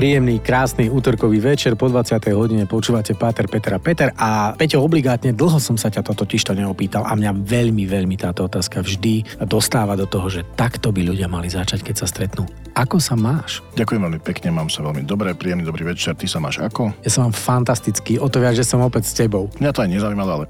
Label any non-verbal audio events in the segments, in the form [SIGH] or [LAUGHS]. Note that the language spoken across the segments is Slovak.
Príjemný, krásny útorkový večer po 20. hodine počúvate Páter Petra Peter a Peťo, obligátne dlho som sa ťa to totiž to neopýtal a mňa veľmi, veľmi táto otázka vždy dostáva do toho, že takto by ľudia mali začať, keď sa stretnú. Ako sa máš? Ďakujem veľmi pekne, mám sa veľmi dobre, príjemný dobrý večer. Ty sa máš ako? Ja sa mám fantasticky, o to viac, že som opäť s tebou. Mňa to aj nezaujímalo, ale...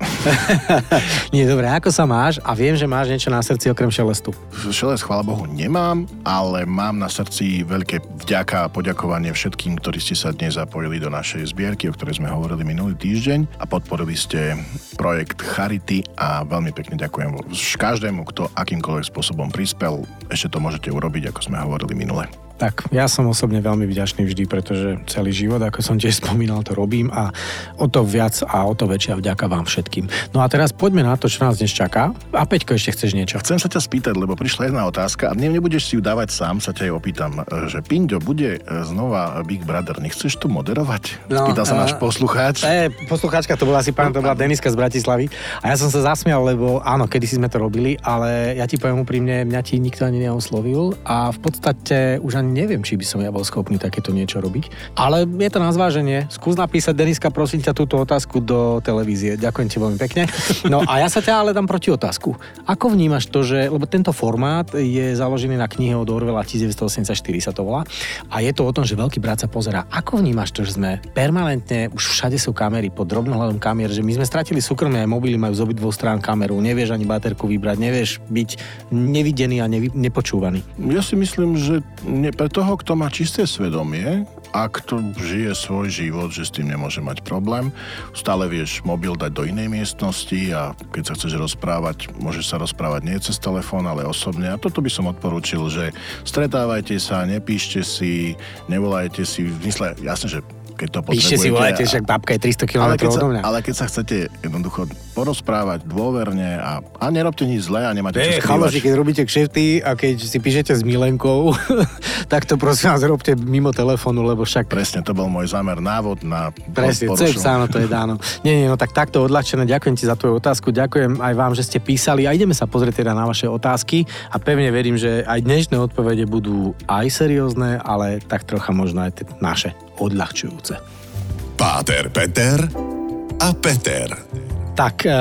[LAUGHS] Nie, dobre, ako sa máš a viem, že máš niečo na srdci okrem šelestu. Šelest, chvála Bohu, nemám, ale mám na srdci veľké vďaka a poďakovanie všetkým, ktorí ste sa dnes zapojili do našej zbierky, o ktorej sme hovorili minulý týždeň a podporili ste projekt Charity a veľmi pekne ďakujem každému, kto akýmkoľvek spôsobom prispel. Ešte to môžete urobiť, ako sme hovorili minule. Tak ja som osobne veľmi vďačný vždy, pretože celý život, ako som tiež [LAUGHS] spomínal, to robím a o to viac a o to väčšia vďaka vám všetkým. No a teraz poďme na to, čo nás dnes čaká. A Peťko, ešte chceš niečo? Chcem sa ťa spýtať, lebo prišla jedna otázka a dnes nebudeš si ju dávať sám, sa ťa aj opýtam, že Pinďo, bude znova Big Brother, nechceš tu moderovať? No, Spýtal sa náš poslucháč. E, poslucháčka, to bola asi pán, to bola Deniska z Bratislavy. A ja som sa zasmial, lebo áno, kedy si sme to robili, ale ja ti poviem úprimne, mňa ti nikto ani neoslovil a v podstate už ani neviem, či by som ja bol schopný takéto niečo robiť. Ale je to na zváženie. Skús napísať, Deniska, prosím ťa túto otázku do televízie. Ďakujem ti veľmi pekne. No a ja sa ťa ale dám proti otázku. Ako vnímaš to, že, lebo tento formát je založený na knihe od Orwella 1984 sa to volá a je to o tom, že veľký brat sa pozera. Ako vnímaš to, že sme permanentne, už všade sú kamery pod drobnohľadom kamier, že my sme stratili súkromie, aj mobily majú z obidvoch strán kameru, nevieš ani baterku vybrať, nevieš byť nevidený a nevy, nepočúvaný. Ja si myslím, že ne, pre toho, kto má čisté svedomie a kto žije svoj život, že s tým nemôže mať problém, stále vieš mobil dať do inej miestnosti a keď sa chceš rozprávať, môžeš sa rozprávať nie cez telefón, ale osobne. A toto by som odporúčil, že stretávajte sa, nepíšte si, nevolajte si, v mysle, jasne, že keď to potrebujete. Píšte si, volajte, však babka je 300 km odo mňa. Ale keď sa chcete jednoducho porozprávať dôverne a, a nerobte nič zlé a nemáte čo skrývať. keď robíte kšefty a keď si píšete s Milenkou, [LAUGHS] tak to prosím vás robte mimo telefónu, lebo však... Presne, to bol môj zámer, návod na Presne, CEPS, áno, to je dáno. Nie, nie, no tak takto odľahčené, ďakujem ti za tvoju otázku, ďakujem aj vám, že ste písali a ideme sa pozrieť teda na vaše otázky a pevne verím, že aj dnešné odpovede budú aj seriózne, ale tak trocha možno aj naše odľahčujúce. Páter Peter a Peter. Tak, e,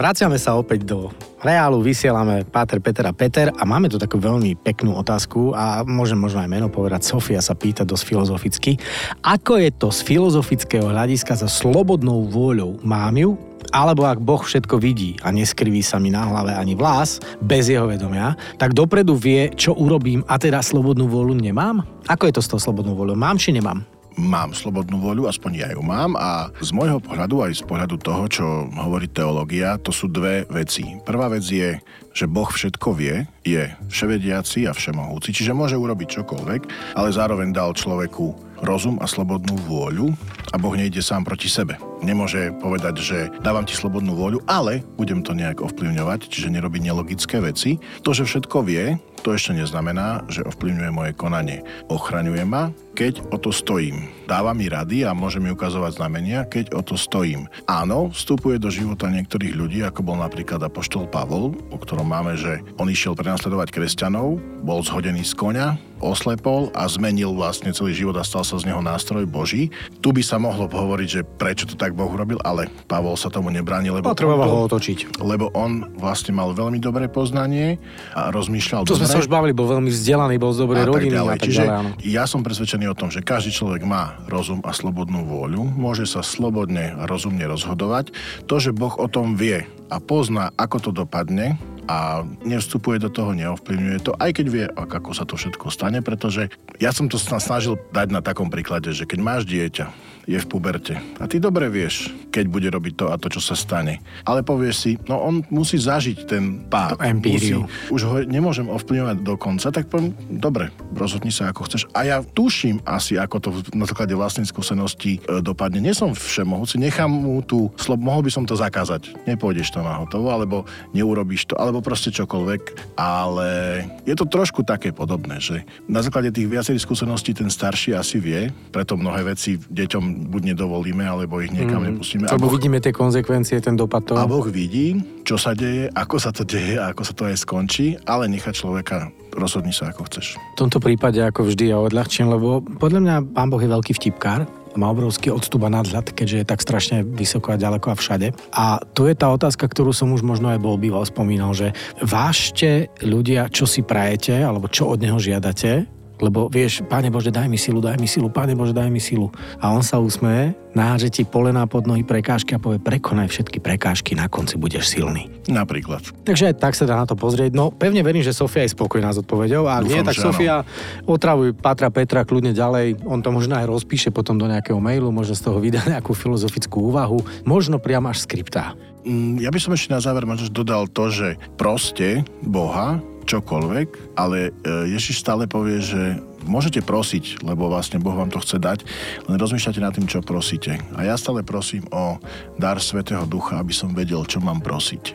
vraciame sa opäť do reálu, vysielame Páter, Peter a Peter a máme tu takú veľmi peknú otázku a môžem možno aj meno povedať. Sofia sa pýta dosť filozoficky. Ako je to z filozofického hľadiska za slobodnou vôľou? Mám ju? alebo ak Boh všetko vidí a neskriví sa mi na hlave ani vlas, bez jeho vedomia, tak dopredu vie, čo urobím a teda slobodnú vôľu nemám? Ako je to s tou slobodnou vôľou? Mám či nemám? Mám slobodnú voľu, aspoň ja ju mám a z môjho pohľadu aj z pohľadu toho, čo hovorí teológia, to sú dve veci. Prvá vec je, že Boh všetko vie, je vševediaci a všemohúci, čiže môže urobiť čokoľvek, ale zároveň dal človeku rozum a slobodnú vôľu a Boh nejde sám proti sebe. Nemôže povedať, že dávam ti slobodnú vôľu, ale budem to nejak ovplyvňovať, čiže nerobí nelogické veci. To, že všetko vie, to ešte neznamená, že ovplyvňuje moje konanie. Ochraňuje ma, keď o to stojím. Dáva mi rady a môže mi ukazovať znamenia, keď o to stojím. Áno, vstupuje do života niektorých ľudí, ako bol napríklad apoštol Pavol, o ktorom máme, že on išiel prenasledovať kresťanov, bol zhodený z konia, oslepol a zmenil vlastne celý život a stal sa z neho nástroj Boží. Tu by sa mohlo hovoriť, že prečo to tak Boh urobil, ale Pavol sa tomu nebránil, lebo... Potreboval ho otočiť. Lebo on vlastne mal veľmi dobré poznanie a rozmýšľal To sme sa už bavili, bol veľmi vzdelaný, bol z dobrej rodiny a tak Čiže ďalej, áno. ja som presvedčený o tom, že každý človek má rozum a slobodnú vôľu, môže sa slobodne a rozumne rozhodovať. To, že Boh o tom vie a pozná, ako to dopadne, a nevstupuje do toho, neovplyvňuje to, aj keď vie, ako sa to všetko stane, pretože ja som to snažil dať na takom príklade, že keď máš dieťa, je v puberte a ty dobre vieš, keď bude robiť to a to, čo sa stane. Ale povieš si, no on musí zažiť ten pád. Musí, už ho nemôžem ovplyvňovať do konca, tak poviem, dobre, rozhodni sa ako chceš. A ja tuším asi, ako to na základe vlastnej skúsenosti e, dopadne. Nie som všemohúci, nechám mu tú slob, mohol by som to zakázať. Nepôjdeš to na hotovo, alebo neurobíš to, ale alebo proste čokoľvek, ale je to trošku také podobné, že na základe tých viacerých skúseností ten starší asi vie, preto mnohé veci deťom buď nedovolíme, alebo ich niekam mm. nepustíme. Lebo boh, vidíme tie konsekvencie, ten dopad toho. A Boh vidí, čo sa deje, ako sa to deje a ako sa to aj skončí, ale nechá človeka rozhodni sa ako chceš. V tomto prípade ako vždy ja odľahčím, lebo podľa mňa pán Boh je veľký vtipkár, má obrovský odstup a nadhľad, keďže je tak strašne vysoko a ďaleko a všade. A tu je tá otázka, ktorú som už možno aj bol býval spomínal, že vážte ľudia, čo si prajete, alebo čo od neho žiadate, lebo vieš, Pane Bože, daj mi silu, daj mi silu, Pane Bože, daj mi silu. A on sa usmeje, náže ti polená pod nohy prekážky a povie, prekonaj všetky prekážky, na konci budeš silný. Napríklad. Takže aj tak sa dá na to pozrieť. No, pevne verím, že Sofia je spokojná s odpovedou. A ak nie, tak Sofia, otravuj Patra Petra kľudne ďalej. On to možno aj rozpíše potom do nejakého mailu, možno z toho vydá [LAUGHS] nejakú filozofickú úvahu, možno priam až skriptá. Mm, ja by som ešte na záver možno dodal to, že proste Boha čokoľvek, ale e, Ježiš stále povie, že môžete prosiť, lebo vlastne Boh vám to chce dať, len rozmýšľate nad tým, čo prosíte. A ja stále prosím o dar Svetého Ducha, aby som vedel, čo mám prosiť.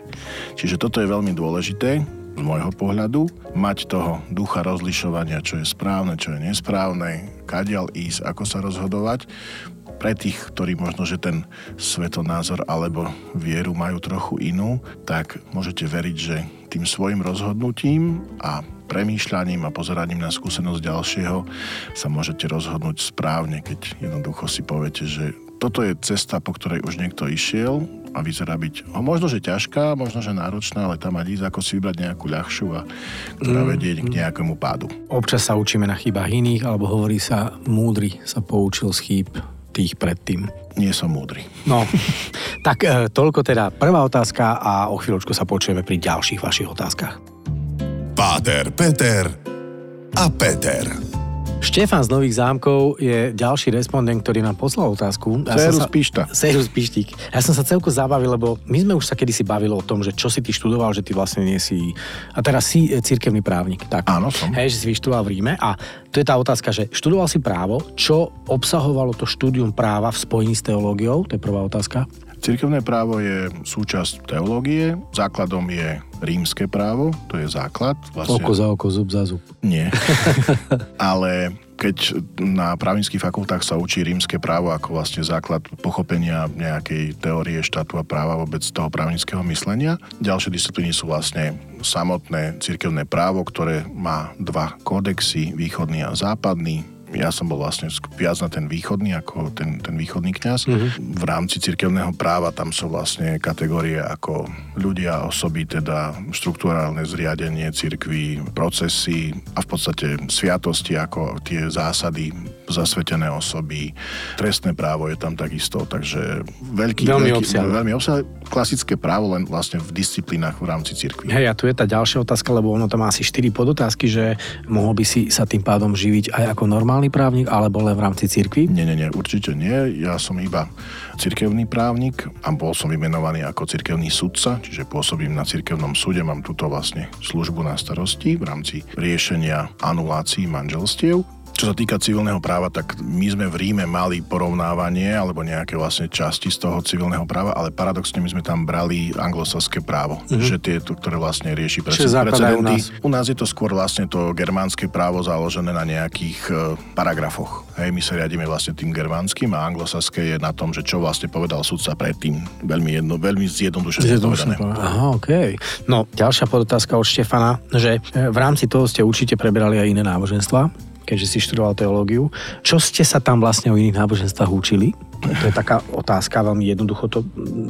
Čiže toto je veľmi dôležité z môjho pohľadu, mať toho ducha rozlišovania, čo je správne, čo je nesprávne, kadiaľ ísť, ako sa rozhodovať, pre tých, ktorí možno, že ten svetonázor alebo vieru majú trochu inú, tak môžete veriť, že tým svojim rozhodnutím a premýšľaním a pozeraním na skúsenosť ďalšieho sa môžete rozhodnúť správne, keď jednoducho si poviete, že toto je cesta, po ktorej už niekto išiel a vyzerá byť o, možno, že ťažká, možno, že náročná, ale tam mať ísť, ako si vybrať nejakú ľahšiu a ktorá mm. vedie k nejakému pádu. Občas sa učíme na chybách iných, alebo hovorí sa, múdry sa poučil z chýb tých predtým. Nie som múdry. No, [LAUGHS] tak e, toľko teda prvá otázka a o chvíľočku sa počujeme pri ďalších vašich otázkach. Páter, Peter a Peter. Štefan z Nových zámkov je ďalší respondent, ktorý nám poslal otázku. Ja Serus Pišta. Serus Pištík. Ja som sa celko zabavil, lebo my sme už sa kedysi bavili o tom, že čo si ty študoval, že ty vlastne nie si... A teraz si e, cirkevný právnik. Tak. Áno, som. Hej, že si vyštudoval v Ríme. A to je tá otázka, že študoval si právo, čo obsahovalo to štúdium práva v spojení s teológiou? To je prvá otázka. Cirkevné právo je súčasť teológie, základom je rímske právo, to je základ. Vlastne... Oko za oko, zub za zub. Nie. [LAUGHS] Ale keď na právnických fakultách sa učí rímske právo ako vlastne základ pochopenia nejakej teórie štátu a práva vôbec toho právnického myslenia. Ďalšie disciplíny sú vlastne samotné cirkevné právo, ktoré má dva kódexy, východný a západný, ja som bol vlastne viac na ten východný ako ten, ten východný kňaz. Mm-hmm. V rámci cirkevného práva tam sú vlastne kategórie ako ľudia, osoby, teda štruktúrálne zriadenie cirkví, procesy a v podstate sviatosti ako tie zásady zasvetené osoby. Trestné právo je tam takisto, takže veľký... Veľmi veľký, obsiahle. Veľmi obsiahle. Klasické právo len vlastne v disciplínach v rámci cirkvi. Hej, a tu je tá ďalšia otázka, lebo ono tam má asi 4 podotázky, že mohol by si sa tým pádom živiť aj ako normálny právnik, alebo len v rámci cirkvi? Nie, nie, nie, určite nie. Ja som iba cirkevný právnik a bol som vymenovaný ako cirkevný sudca, čiže pôsobím na cirkevnom súde, mám túto vlastne službu na starosti v rámci riešenia anulácií manželstiev. Čo sa týka civilného práva, tak my sme v Ríme mali porovnávanie alebo nejaké vlastne časti z toho civilného práva, ale paradoxne my sme tam brali anglosaské právo, mm-hmm. že tieto, ktoré vlastne rieši precedenty. U nás je to skôr vlastne to germánske právo založené na nejakých uh, paragrafoch. Hej, my sa riadíme vlastne tým germánskym a anglosaské je na tom, že čo vlastne povedal sudca predtým. Veľmi, jedno, veľmi zjednodušene povedané. Aha, OK. No, ďalšia podotázka od Štefana, že e, v rámci toho ste určite preberali aj iné náboženstva keďže si študoval teológiu. Čo ste sa tam vlastne o iných náboženstvách učili? To je taká otázka, veľmi jednoducho to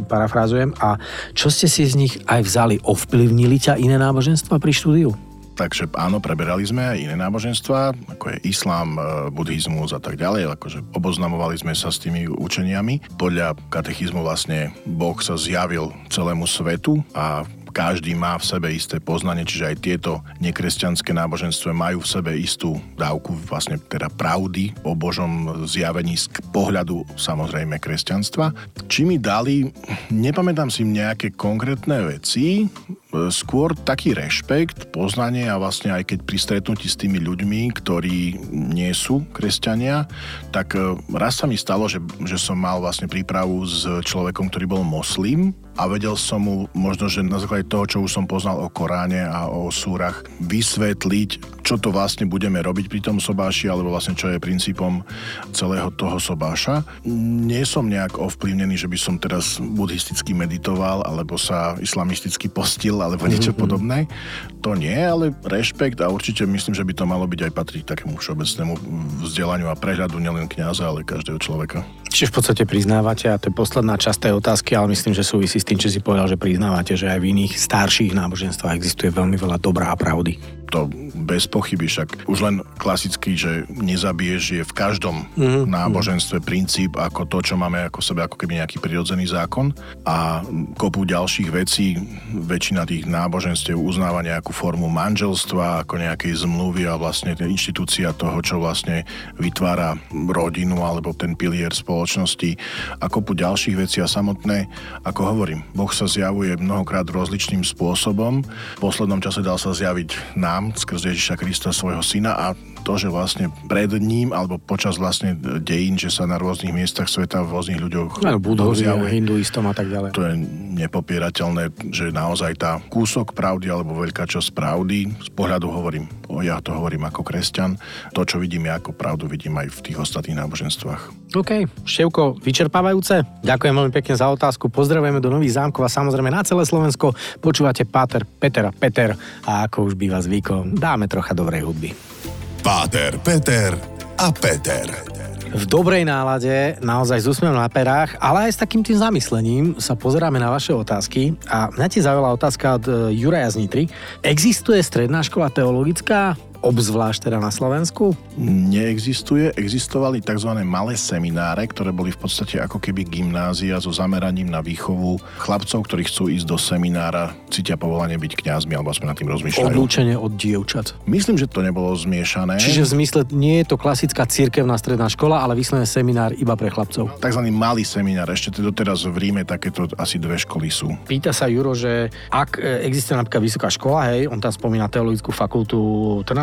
parafrázujem. A čo ste si z nich aj vzali? Ovplyvnili ťa iné náboženstva pri štúdiu? Takže áno, preberali sme aj iné náboženstva, ako je islám, e, buddhizmus a tak ďalej, akože oboznamovali sme sa s tými učeniami. Podľa katechizmu vlastne Boh sa zjavil celému svetu a každý má v sebe isté poznanie, čiže aj tieto nekresťanské náboženstva majú v sebe istú dávku vlastne teda pravdy o Božom zjavení z pohľadu samozrejme kresťanstva. Či mi dali, nepamätám si nejaké konkrétne veci, skôr taký rešpekt, poznanie a vlastne aj keď pri stretnutí s tými ľuďmi, ktorí nie sú kresťania, tak e, raz sa mi stalo, že, že som mal vlastne prípravu s človekom, ktorý bol moslim a vedel som mu možno, že na základe toho, čo už som poznal o Koráne a o súrach, vysvetliť, čo to vlastne budeme robiť pri tom sobáši, alebo vlastne čo je princípom celého toho sobáša. Nie som nejak ovplyvnený, že by som teraz buddhisticky meditoval, alebo sa islamisticky postil, alebo niečo mm-hmm. podobné. To nie, ale rešpekt a určite myslím, že by to malo byť aj patriť takému všeobecnému vzdelaniu a prehľadu nielen kňaza, ale každého človeka. Čiže v podstate priznávate, a to je posledná časť tej otázky, ale myslím, že súvisí s tým, čo si povedal, že priznávate, že aj v iných starších náboženstvách existuje veľmi veľa dobrá a pravdy to bez pochyby, však už len klasicky, že nezabiješ je v každom mm-hmm. náboženstve princíp ako to, čo máme ako sebe, ako keby nejaký prirodzený zákon a kopu ďalších vecí, väčšina tých náboženstiev uznáva nejakú formu manželstva, ako nejakej zmluvy a vlastne inštitúcia toho, čo vlastne vytvára rodinu alebo ten pilier spoločnosti a kopu ďalších vecí a samotné, ako hovorím, Boh sa zjavuje mnohokrát rozličným spôsobom. V poslednom čase dal sa zjaviť nám skrze Ježiša Krista svojho syna a to, že vlastne pred ním alebo počas vlastne dejín, že sa na rôznych miestach sveta v rôznych ľuďoch no, budhovi, hinduistom a tak ďalej. To je nepopierateľné, že naozaj tá kúsok pravdy alebo veľká časť pravdy, z pohľadu hovorím, ja to hovorím ako kresťan, to, čo vidím ja ako pravdu, vidím aj v tých ostatných náboženstvách. OK, Ševko, vyčerpávajúce. Ďakujem veľmi pekne za otázku. Pozdravujeme do Nových zámkov a samozrejme na celé Slovensko. Počúvate Páter, Peter a Peter a ako už býva zvykom, dáme trocha dobrej hudby. Páter, Peter a Peter. V dobrej nálade, naozaj s úsmevom na perách, ale aj s takým tým zamyslením sa pozeráme na vaše otázky. A mňa ti zaujala otázka od e, Juraja z Nitry. Existuje stredná škola teologická? Obzvlášť teda na Slovensku? Neexistuje. Existovali tzv. malé semináre, ktoré boli v podstate ako keby gymnázia so zameraním na výchovu chlapcov, ktorí chcú ísť do seminára, cítia povolanie byť kňazmi, alebo aspoň nad tým rozmýšľajú. Odlúčenie od dievčat. Myslím, že to nebolo zmiešané. Čiže v zmysle nie je to klasická cirkevná stredná škola, ale vyslovene seminár iba pre chlapcov. Takzvaný malý seminár. Ešte doteraz v Ríme takéto asi dve školy sú. Pýta sa Juro, že ak e, existuje napríklad vysoká škola, hej, on tam spomína teologickú fakultu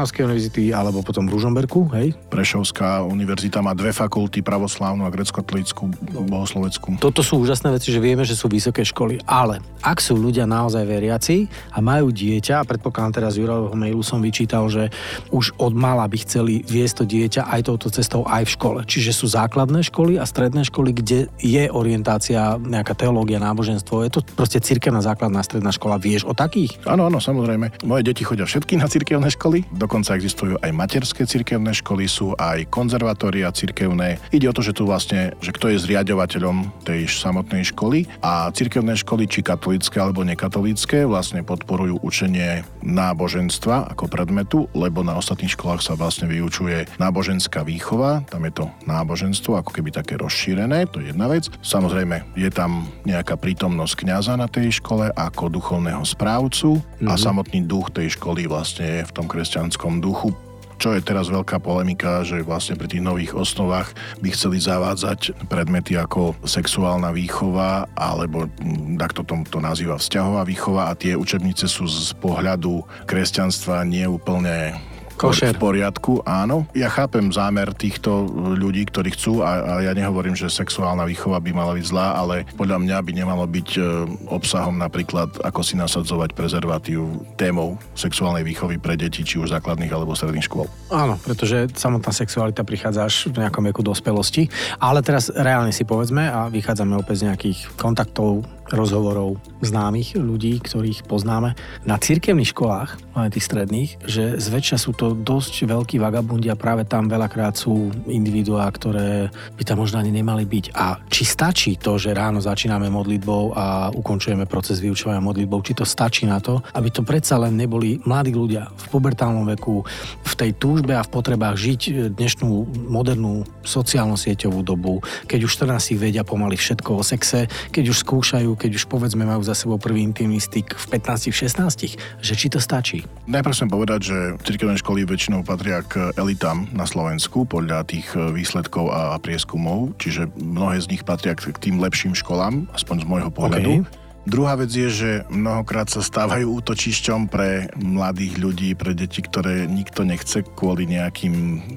Trnavskej univerzity alebo potom v Ružomberku, hej? Prešovská univerzita má dve fakulty, pravoslávnu a grecko-katolícku, bohosloveckú. Toto sú úžasné veci, že vieme, že sú vysoké školy, ale ak sú ľudia naozaj veriaci a majú dieťa, a predpokladám teraz Jurovho mailu som vyčítal, že už od mala by chceli viesť to dieťa aj touto cestou aj v škole. Čiže sú základné školy a stredné školy, kde je orientácia, nejaká teológia, náboženstvo. Je to proste cirkevná základná stredná škola. Vieš o takých? Áno, áno, samozrejme. Moje deti chodia všetky na cirkevné školy, dokonca existujú aj materské cirkevné školy, sú aj konzervatória cirkevné. Ide o to, že tu vlastne, že kto je zriadovateľom tej samotnej školy a cirkevné školy, či katolické alebo nekatolické, vlastne podporujú učenie náboženstva ako predmetu, lebo na ostatných školách sa vlastne vyučuje náboženská výchova, tam je to náboženstvo ako keby také rozšírené, to je jedna vec. Samozrejme, je tam nejaká prítomnosť kňaza na tej škole ako duchovného správcu mm-hmm. a mhm. samotný duch tej školy vlastne je v tom kresťanskom duchu. Čo je teraz veľká polemika, že vlastne pri tých nových osnovách by chceli zavádzať predmety ako sexuálna výchova, alebo mm, takto to, to nazýva vzťahová výchova a tie učebnice sú z pohľadu kresťanstva nie úplne Košer. v poriadku, áno. Ja chápem zámer týchto ľudí, ktorí chcú a, a ja nehovorím, že sexuálna výchova by mala byť zlá, ale podľa mňa by nemalo byť e, obsahom napríklad, ako si nasadzovať prezervatív témou sexuálnej výchovy pre deti, či už základných alebo stredných škôl. Áno, pretože samotná sexualita prichádza až v nejakom veku dospelosti, ale teraz reálne si povedzme a vychádzame opäť z nejakých kontaktov rozhovorov známych ľudí, ktorých poznáme na cirkevných školách, aj tých stredných, že zväčša sú to dosť veľkí vagabundi a práve tam veľakrát sú individuá, ktoré by tam možno ani nemali byť. A či stačí to, že ráno začíname modlitbou a ukončujeme proces vyučovania modlitbou, či to stačí na to, aby to predsa len neboli mladí ľudia v pubertálnom veku, v tej túžbe a v potrebách žiť dnešnú modernú sociálno-sieťovú dobu, keď už 14 vedia pomaly všetko o sexe, keď už skúšajú keď už povedzme majú za sebou prvý intimný styk v 15-16, že či to stačí? Najprv chcem povedať, že cirkevné školy väčšinou patria k elitám na Slovensku podľa tých e, výsledkov a prieskumov, čiže mnohé z nich patria k tým lepším školám, aspoň z môjho pohľadu. Okay Druhá vec je, že mnohokrát sa stávajú útočišťom pre mladých ľudí, pre deti, ktoré nikto nechce kvôli nejakým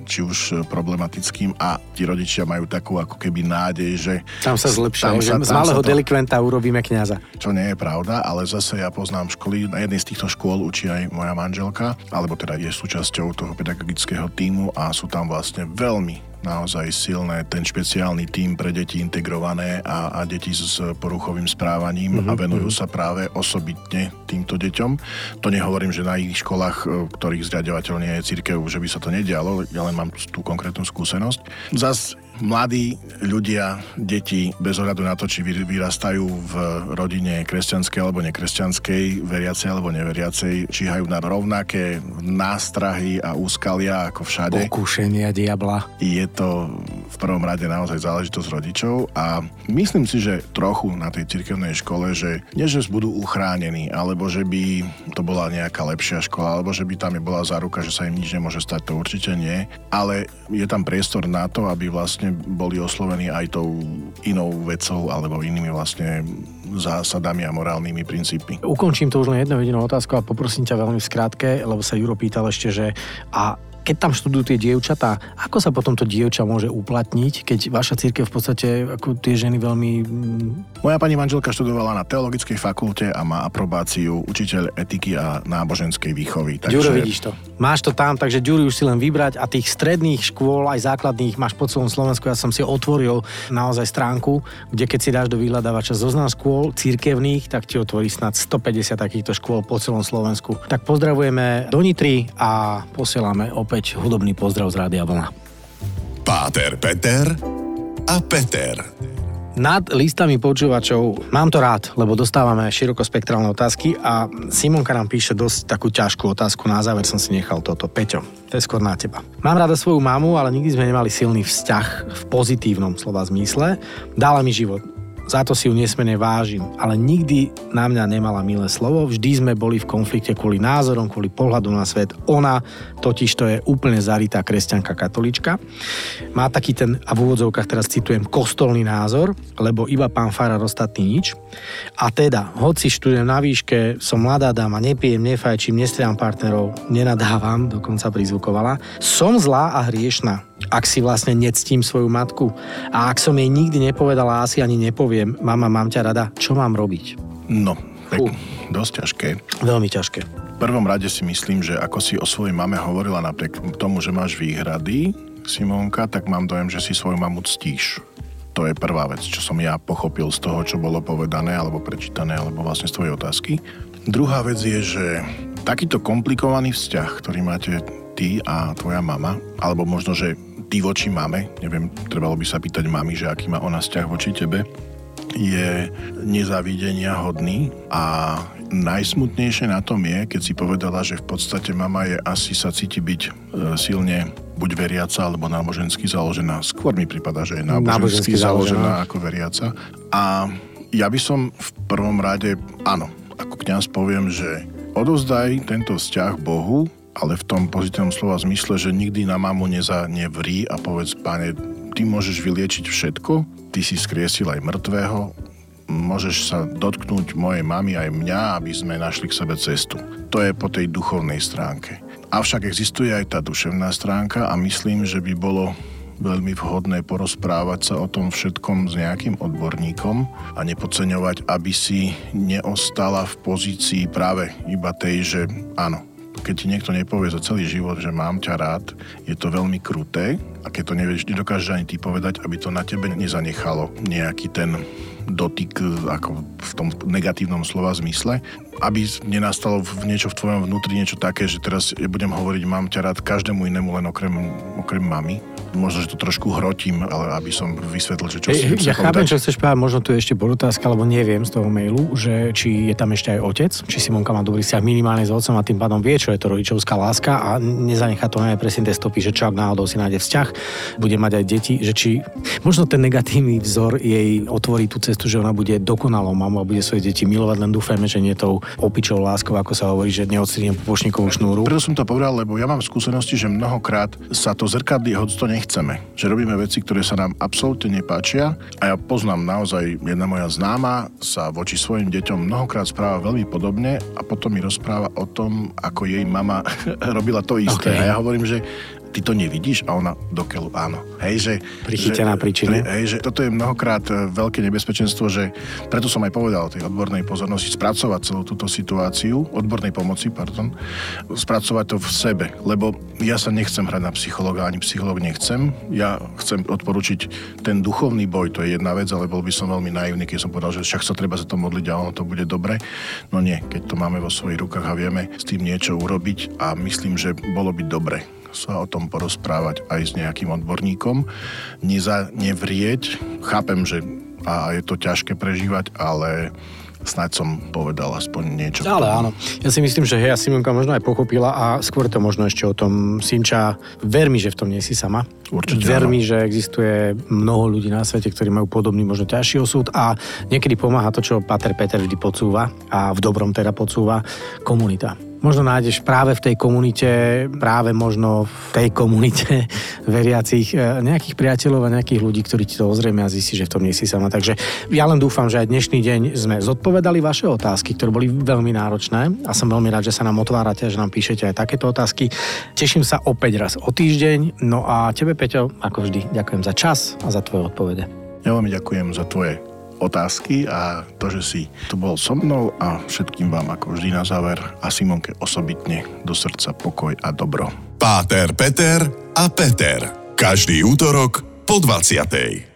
či už problematickým a tí rodičia majú takú ako keby nádej, že... Tam sa zlepšia, tam sa, z malého to, delikventa urobíme kniaza. Čo nie je pravda, ale zase ja poznám školy, na jednej z týchto škôl učí aj moja manželka, alebo teda je súčasťou toho pedagogického týmu a sú tam vlastne veľmi naozaj silné, ten špeciálny tím pre deti integrované a, a deti s poruchovým správaním mm-hmm. a mhm, venujú mhm. sa práve osobitne týmto deťom. To nehovorím, že na iných školách, e, ktorých zriadovateľ nie je církev, že by sa to nedialo, ja len mám tú konkrétnu skúsenosť. Zas mladí ľudia, deti, bez ohľadu na to, či vyrastajú v rodine kresťanskej alebo nekresťanskej, veriacej alebo neveriacej, číhajú na rovnaké nástrahy a úskalia ako všade. Pokúšenia diabla. Je to v prvom rade naozaj záležitosť rodičov a myslím si, že trochu na tej cirkevnej škole, že nie, že budú uchránení, alebo že by to bola nejaká lepšia škola, alebo že by tam bola záruka, že sa im nič nemôže stať, to určite nie, ale je tam priestor na to, aby vlastne boli oslovení aj tou inou vecou alebo inými vlastne zásadami a morálnymi princípmi. Ukončím to už len jednou jedinou otázku a poprosím ťa veľmi skrátke, lebo sa Juro pýtal ešte, že a keď tam študujú tie dievčatá, ako sa potom to dievča môže uplatniť, keď vaša církev v podstate ako tie ženy veľmi... Mm, Moja pani manželka študovala na teologickej fakulte a má aprobáciu učiteľ etiky a náboženskej výchovy. Takže... Ďuro, vidíš to. Máš to tam, takže Ďuri už si len vybrať a tých stredných škôl, aj základných, máš po celom Slovensku. Ja som si otvoril naozaj stránku, kde keď si dáš do vyhľadávača zoznam škôl církevných, tak ti otvorí snad 150 takýchto škôl po celom Slovensku. Tak pozdravujeme do Nitry a posielame opäť opäť hudobný pozdrav z Rádia Vlna. Páter Peter a Peter. Nad listami počúvačov mám to rád, lebo dostávame širokospektrálne otázky a Simonka nám píše dosť takú ťažkú otázku. Na záver som si nechal toto. Peťo, to je skôr na teba. Mám rada svoju mamu, ale nikdy sme nemali silný vzťah v pozitívnom slova zmysle. Dala mi život za to si ju nesmene vážim, ale nikdy na mňa nemala milé slovo, vždy sme boli v konflikte kvôli názorom, kvôli pohľadu na svet. Ona totiž to je úplne zaritá kresťanka katolička. Má taký ten, a v úvodzovkách teraz citujem, kostolný názor, lebo iba pán Fara ostatný nič. A teda, hoci študujem na výške, som mladá dáma, nepijem, nefajčím, nestriam partnerov, nenadávam, dokonca prizvukovala, som zlá a hriešna ak si vlastne nectím svoju matku. A ak som jej nikdy nepovedala, asi ani nepoviem, mama, mám ťa rada, čo mám robiť? No, tak uh. dosť ťažké. Veľmi ťažké. V prvom rade si myslím, že ako si o svojej mame hovorila napriek tomu, že máš výhrady, Simonka, tak mám dojem, že si svoju mamu ctíš. To je prvá vec, čo som ja pochopil z toho, čo bolo povedané, alebo prečítané, alebo vlastne z tvojej otázky. Druhá vec je, že takýto komplikovaný vzťah, ktorý máte ty a tvoja mama, alebo možno, že ty voči mame, neviem, trebalo by sa pýtať mami, že aký má ona vzťah voči tebe, je nezávidenia hodný a najsmutnejšie na tom je, keď si povedala, že v podstate mama je asi sa cíti byť e, silne buď veriaca alebo nábožensky založená. Skôr mi prípada, že je nábožensky, nábožensky založená, založená ako veriaca. A ja by som v prvom rade, áno, ako kňaz poviem, že odozdaj tento vzťah Bohu ale v tom pozitívnom slova zmysle, že nikdy na mamu neza nevrí a povedz, páne, ty môžeš vyliečiť všetko, ty si skriesil aj mŕtvého, môžeš sa dotknúť mojej mamy aj mňa, aby sme našli k sebe cestu. To je po tej duchovnej stránke. Avšak existuje aj tá duševná stránka a myslím, že by bolo veľmi vhodné porozprávať sa o tom všetkom s nejakým odborníkom a nepodceňovať, aby si neostala v pozícii práve iba tej, že áno, keď ti niekto nepovie za celý život, že mám ťa rád, je to veľmi kruté a keď to nevieš, nedokážeš ani ty povedať, aby to na tebe nezanechalo nejaký ten dotyk ako v tom negatívnom slova zmysle, aby nenastalo v niečo v tvojom vnútri niečo také, že teraz budem hovoriť mám ťa rád každému inému len okrem, okrem mamy možno, že to trošku hrotím, ale aby som vysvetlil, že čo si Ja chápem, čo chceš povedať, možno tu je ešte podotázka, alebo neviem z toho mailu, že či je tam ešte aj otec, či Simonka má dobrý vzťah minimálne s otcom a tým pádom vie, čo je to rodičovská láska a nezanechá to najmä presne tie stopy, že čo ak náhodou si nájde vzťah, bude mať aj deti, že či možno ten negatívny vzor jej otvorí tú cestu, že ona bude dokonalou mamou a bude svoje deti milovať, len dúfajme, že nie tou opičou láskou, ako sa hovorí, že neodstriem popočníkovú šnúru. Preto som to povedal, lebo ja mám skúsenosti, že mnohokrát sa to zrkadlí, hoď to nechceme. Že robíme veci, ktoré sa nám absolútne nepáčia. A ja poznám naozaj, jedna moja známa sa voči svojim deťom mnohokrát správa veľmi podobne a potom mi rozpráva o tom, ako jej mama [LAUGHS] robila to isté. Okay. A ja hovorím, že ty to nevidíš? A ona dokeľu áno. Hej, že... Prichytená príčina. Hej, že toto je mnohokrát e, veľké nebezpečenstvo, že preto som aj povedal o tej odbornej pozornosti spracovať celú túto situáciu, odbornej pomoci, pardon, spracovať to v sebe, lebo ja sa nechcem hrať na psychologa, ani psycholog nechcem. Ja chcem odporučiť ten duchovný boj, to je jedna vec, ale bol by som veľmi naivný, keď som povedal, že však sa treba za to modliť a ono to bude dobre. No nie, keď to máme vo svojich rukách a vieme s tým niečo urobiť a myslím, že bolo by dobre sa o tom porozprávať aj s nejakým odborníkom. Neza, nevrieť, chápem, že a je to ťažké prežívať, ale snáď som povedal aspoň niečo. Ale áno. Ja si myslím, že hej, Simonka možno aj pochopila a skôr to možno ešte o tom Sinča. Ver mi, že v tom nie si sama. Určite Ver áno. mi, že existuje mnoho ľudí na svete, ktorí majú podobný, možno ťažší osud a niekedy pomáha to, čo Pater Peter vždy podsúva a v dobrom teda podsúva komunita možno nájdeš práve v tej komunite, práve možno v tej komunite [LAUGHS] veriacich e, nejakých priateľov a nejakých ľudí, ktorí ti to ozrieme a zistí, že v tom nie si sama. Takže ja len dúfam, že aj dnešný deň sme zodpovedali vaše otázky, ktoré boli veľmi náročné a som veľmi rád, že sa nám otvárate, že nám píšete aj takéto otázky. Teším sa opäť raz o týždeň. No a tebe, Peťo, ako vždy, ďakujem za čas a za tvoje odpovede. Ja veľmi ďakujem za tvoje otázky a to, že si tu bol so mnou a všetkým vám ako vždy na záver a Simonke osobitne do srdca pokoj a dobro. Páter, Peter a Peter. Každý útorok po 20.